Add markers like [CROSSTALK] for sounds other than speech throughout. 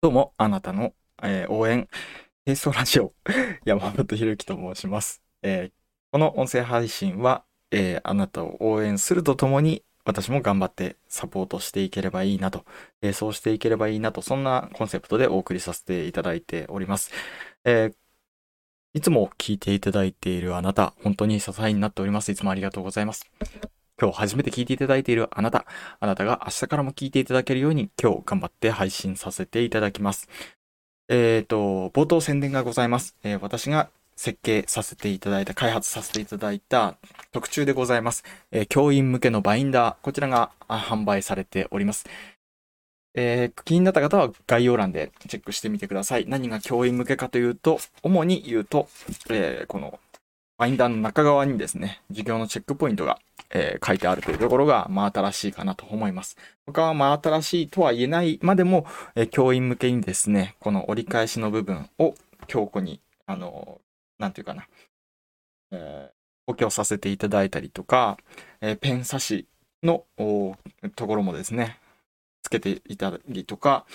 どうも、あなたの、えー応援、並走ラジオ、[LAUGHS] 山本ひろきと申します。えーこの音声配信は、えーあなたを応援するとともに、私も頑張ってサポートしていければいいなと、並走していければいいなと、そんなコンセプトでお送りさせていただいております。えいつも聞いていただいているあなた、本当に支えになっております。いつもありがとうございます。今日初めて聞いていただいているあなた、あなたが明日からも聞いていただけるように今日頑張って配信させていただきます。えっ、と、冒頭宣伝がございます。えー私が設計させていただいた、開発させていただいた特注でございます。えー教員向けのバインダー、こちらが販売されております。えー気になった方は概要欄でチェックしてみてください。何が教員向けかというと、主に言うと、えーこのバインダーの中側にですね、授業のチェックポイントが、えー書いてあるというところが、まあ新しいかなと思います。他はまあ新しいとは言えないまでも、えー教員向けにですね、この折り返しの部分を強固に、あの、なんていうかな、えー補強させていただいたりとか、えーペン差しのところもですね、つけていたりとか、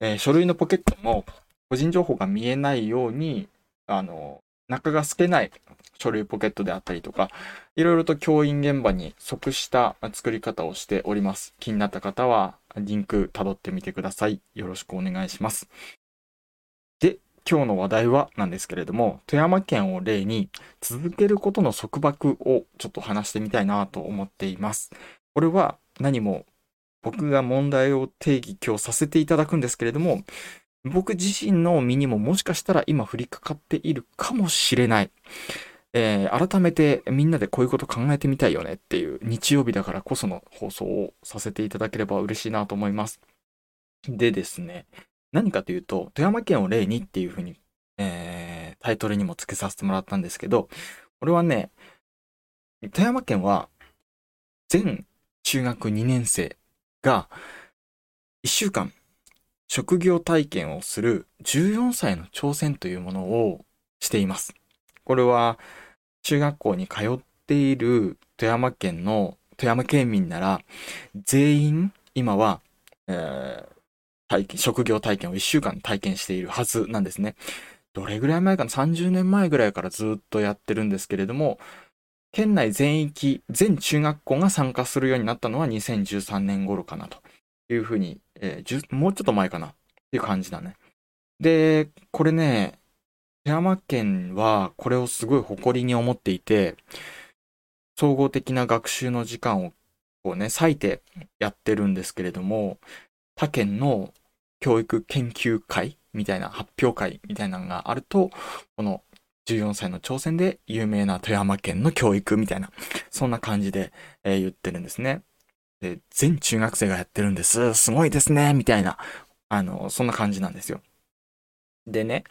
えー書類のポケットも個人情報が見えないように、あの、中が透けない書類ポケットであったりとか、いろいろと教員現場に即した作り方をしております。気になった方は、リンク辿ってみてください。よろしくお願いします。で、今日の話題はなんですけれども、富山県を例に続けることの束縛をちょっと話してみたいなと思っています。これは何も僕が問題を定義今日させていただくんですけれども、僕自身の身にももしかしたら今降りかかっているかもしれない。えー改めてみんなでこういうこと考えてみたいよねっていう日曜日だからこその放送をさせていただければ嬉しいなと思います。でですね、何かというと、富山県を例にっていうふうに、えータイトルにも付けさせてもらったんですけど、これはね、富山県は全中学2年生が1週間職業体験をする14歳の挑戦というものをしています。これは中学校に通っている富山県の富山県民なら全員今は、えー体験職業体験を1週間体験しているはずなんですね。どれぐらい前かな ?30 年前ぐらいからずっとやってるんですけれども、県内全域、全中学校が参加するようになったのは2013年頃かなとっていうふうに、えーもうちょっと前かなっていう感じだね。で、これね、富山県はこれをすごい誇りに思っていて、総合的な学習の時間をこうね、割いてやってるんですけれども、他県の教育研究会みたいな発表会みたいなのがあると、この14歳の挑戦で有名な富山県の教育みたいな、そんな感じで、えー言ってるんですね。で、全中学生がやってるんです。すごいですね、みたいな、あの、そんな感じなんですよ。でね、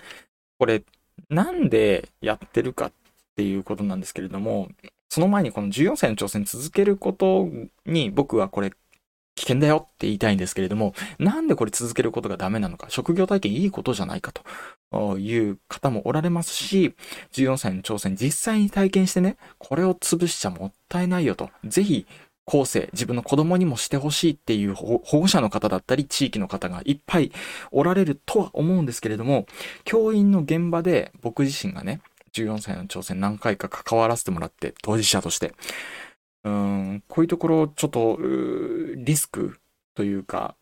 これ、なんでやってるかっていうことなんですけれども、その前にこの14歳の挑戦続けることに僕はこれ危険だよって言いたいんですけれども、なんでこれ続けることがダメなのか、職業体験いいことじゃないかという方もおられますし、14歳の挑戦実際に体験してね、これを潰しちゃもったいないよと、ぜひ後世、自分の子供にもしてほしいっていう保護者の方だったり、地域の方がいっぱいおられるとは思うんですけれども、教員の現場で僕自身がね、14歳の挑戦何回か関わらせてもらって、当事者として、うん、こういうところちょっとリスクというか、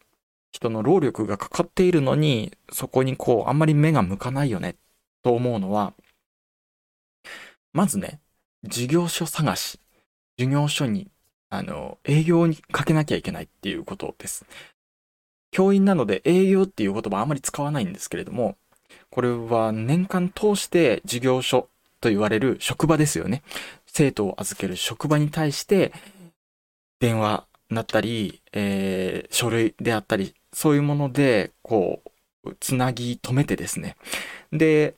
人の労力がかかっているのに、そこにこう、あんまり目が向かないよね、と思うのは、まずね、事業所探し、授業所に、あの、営業にかけなきゃいけないっていうことです。教員なので営業っていう言葉あまり使わないんですけれども、これは年間通して事業所と言われる職場ですよね。生徒を預ける職場に対して、電話だったり、えー書類であったり、そういうもので、こう、つなぎ止めてですね。で、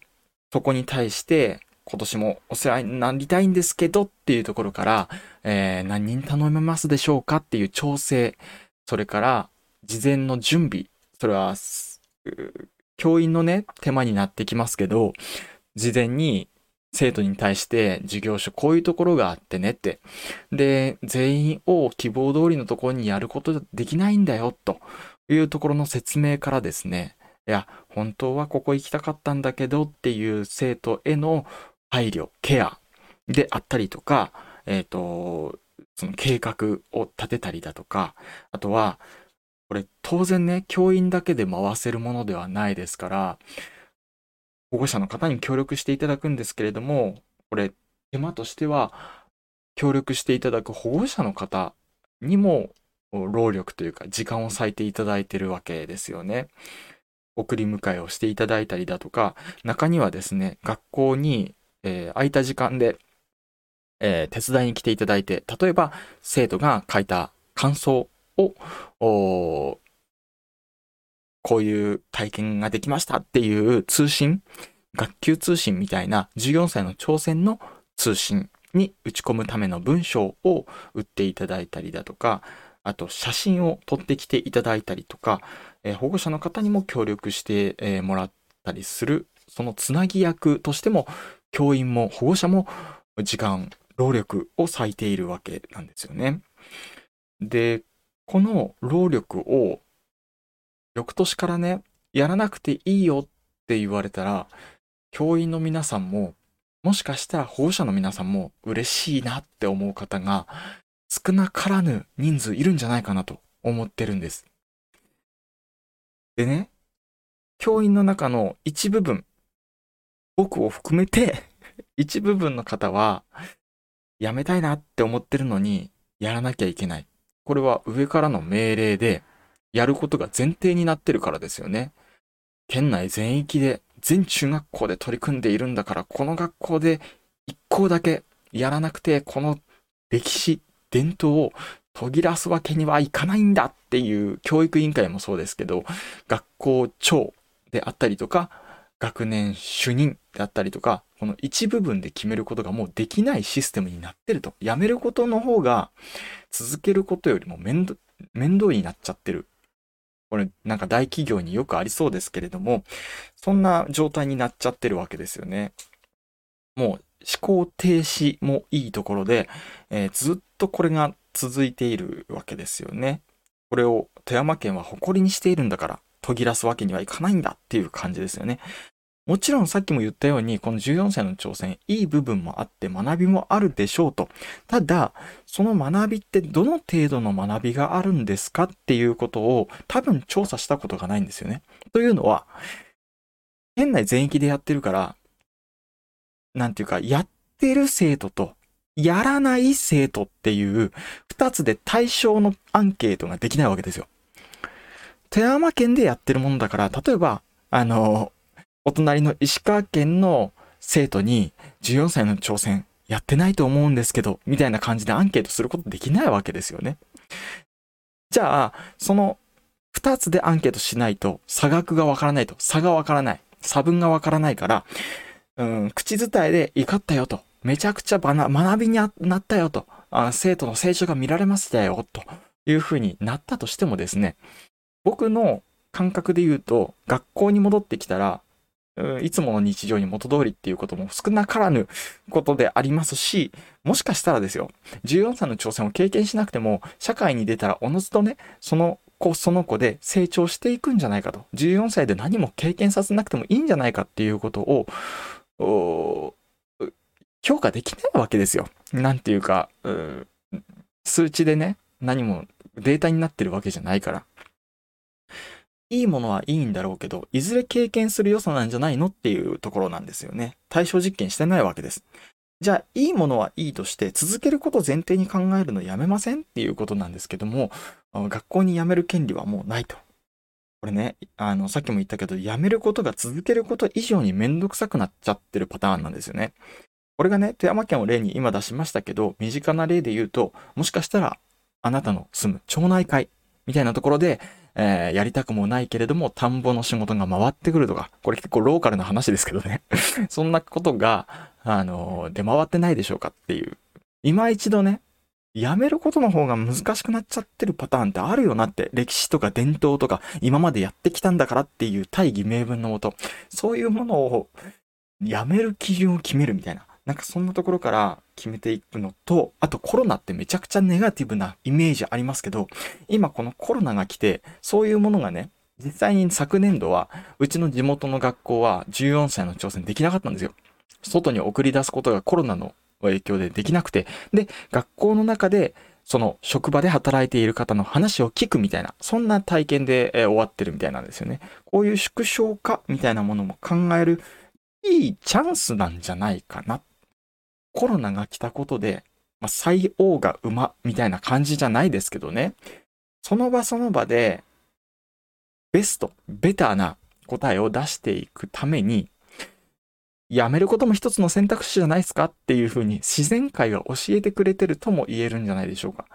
そこに対して、今年もお世話になりたいんですけどっていうところから、えー何人頼めますでしょうかっていう調整、それから、事前の準備、それは、教員のね、手間になってきますけど、事前に生徒に対して授業所こういうところがあってねって。で、全員を希望通りのところにやることできないんだよ、というところの説明からですね、いや、本当はここ行きたかったんだけどっていう生徒への配慮、ケアであったりとか、えっ、ー、と、その計画を立てたりだとか、あとは、これ当然ね、教員だけで回せるものではないですから、保護者の方に協力していただくんですけれども、これ手間としては、協力していただく保護者の方にも労力というか時間を割いていただいてるわけですよね。送り迎えをしていただいたりだとか、中にはですね、学校に、えー、空いた時間で、えー、手伝いに来ていただいて、例えば生徒が書いた感想を、こういう体験ができましたっていう通信、学級通信みたいな14歳の挑戦の通信に打ち込むための文章を打っていただいたりだとか、あと写真を撮ってきていただいたりとか、えー、保護者の方にも協力して、えー、もらったりする、そのつなぎ役としても、教員も保護者も時間、労力を割いているわけなんですよね。で、この労力を翌年からね、やらなくていいよって言われたら、教員の皆さんも、もしかしたら保護者の皆さんも嬉しいなって思う方が少なからぬ人数いるんじゃないかなと思ってるんです。でね、教員の中の一部分、僕を含めて [LAUGHS] 一部分の方は、やめたいなって思ってるのに、やらなきゃいけない。これは上からの命令で、やることが前提になってるからですよね。県内全域で、全中学校で取り組んでいるんだから、この学校で一校だけやらなくて、この歴史、伝統を途切らすわけにはいかないんだっていう教育委員会もそうですけど、学校長であったりとか、学年主任であったりとか、この一部分で決めることがもうできないシステムになってると。やめることの方が続けることよりも面倒面倒になっちゃってる。これなんか大企業によくありそうですけれども、そんな状態になっちゃってるわけですよね。もう思考停止もいいところで、えー、ずっとこれが続いているわけですよね。これを富山県は誇りにしているんだから途切らすわけにはいかないんだっていう感じですよね。もちろんさっきも言ったように、この14歳の挑戦、いい部分もあって学びもあるでしょうと。ただ、その学びってどの程度の学びがあるんですかっていうことを多分調査したことがないんですよね。というのは、県内全域でやってるから、なんていうか、やってる生徒と、やらない生徒っていう二つで対象のアンケートができないわけですよ。富山県でやってるものだから、例えば、あの、お隣の石川県の生徒に14歳の挑戦やってないと思うんですけど、みたいな感じでアンケートすることできないわけですよね。じゃあ、その二つでアンケートしないと差額がわからないと、差がわからない、差分がわからないから、うん、口伝えで怒ったよと、めちゃくちゃ学びになったよと、あ生徒の成長が見られましたよというふうになったとしてもですね、僕の感覚で言うと、学校に戻ってきたら、いつもの日常に元通りっていうことも少なからぬことでありますし、もしかしたらですよ、14歳の挑戦を経験しなくても、社会に出たらおのずとね、その子その子で成長していくんじゃないかと。14歳で何も経験させなくてもいいんじゃないかっていうことを、評価できないわけですよ。なんていうか、う数値でね、何もデータになってるわけじゃないから。いいものはいいんだろうけど、いずれ経験する良さなんじゃないのっていうところなんですよね。対象実験してないわけです。じゃあ、いいものはいいとして、続けることを前提に考えるのやめませんっていうことなんですけども、学校に辞める権利はもうないと。これね、あの、さっきも言ったけど、辞めることが続けること以上にめんどくさくなっちゃってるパターンなんですよね。これがね、富山県を例に今出しましたけど、身近な例で言うと、もしかしたら、あなたの住む町内会みたいなところで、えー、やりたくもないけれども、田んぼの仕事が回ってくるとか、これ結構ローカルな話ですけどね。[LAUGHS] そんなことが、あのー、出回ってないでしょうかっていう。今一度ね、やめることの方が難しくなっちゃってるパターンってあるよなって、歴史とか伝統とか、今までやってきたんだからっていう大義名分のもと、そういうものをやめる基準を決めるみたいな。なんかそんなところから決めていくのと、あとコロナってめちゃくちゃネガティブなイメージありますけど、今このコロナが来て、そういうものがね、実際に昨年度は、うちの地元の学校は14歳の挑戦できなかったんですよ。外に送り出すことがコロナの影響でできなくて、で、学校の中で、その職場で働いている方の話を聞くみたいな、そんな体験で、終わってるみたいなんですよね。こういう縮小化みたいなものも考えるいいチャンスなんじゃないかな。コロナが来たことで、まあ、最王が馬みたいな感じじゃないですけどね。その場その場で、ベスト、ベターな答えを出していくために、やめることも一つの選択肢じゃないですかっていうふうに自然界が教えてくれてるとも言えるんじゃないでしょうか。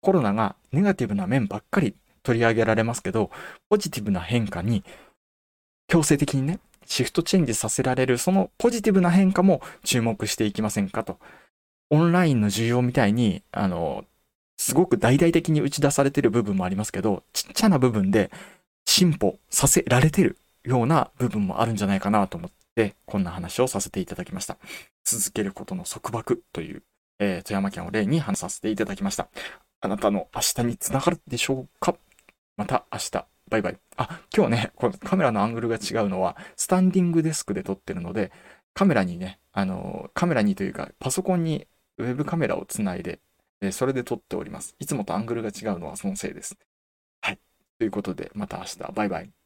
コロナがネガティブな面ばっかり取り上げられますけど、ポジティブな変化に強制的にね、シフトチェンジさせられるそのポジティブな変化も注目していきませんかと。オンラインの需要みたいに、あの、すごく大々的に打ち出されてる部分もありますけど、ちっちゃな部分で進歩させられてるような部分もあるんじゃないかなと思って、こんな話をさせていただきました。続けることの束縛という、えー、富山県を例に話させていただきました。あなたの明日につながるでしょうか？また明日。バイバイ。あ、今日ね、このカメラのアングルが違うのは、スタンディングデスクで撮ってるので、カメラにね、あの、カメラにというか、パソコンにウェブカメラをつないで、でそれで撮っております。いつもとアングルが違うのはそのせいです。はい。ということで、また明日。バイバイ。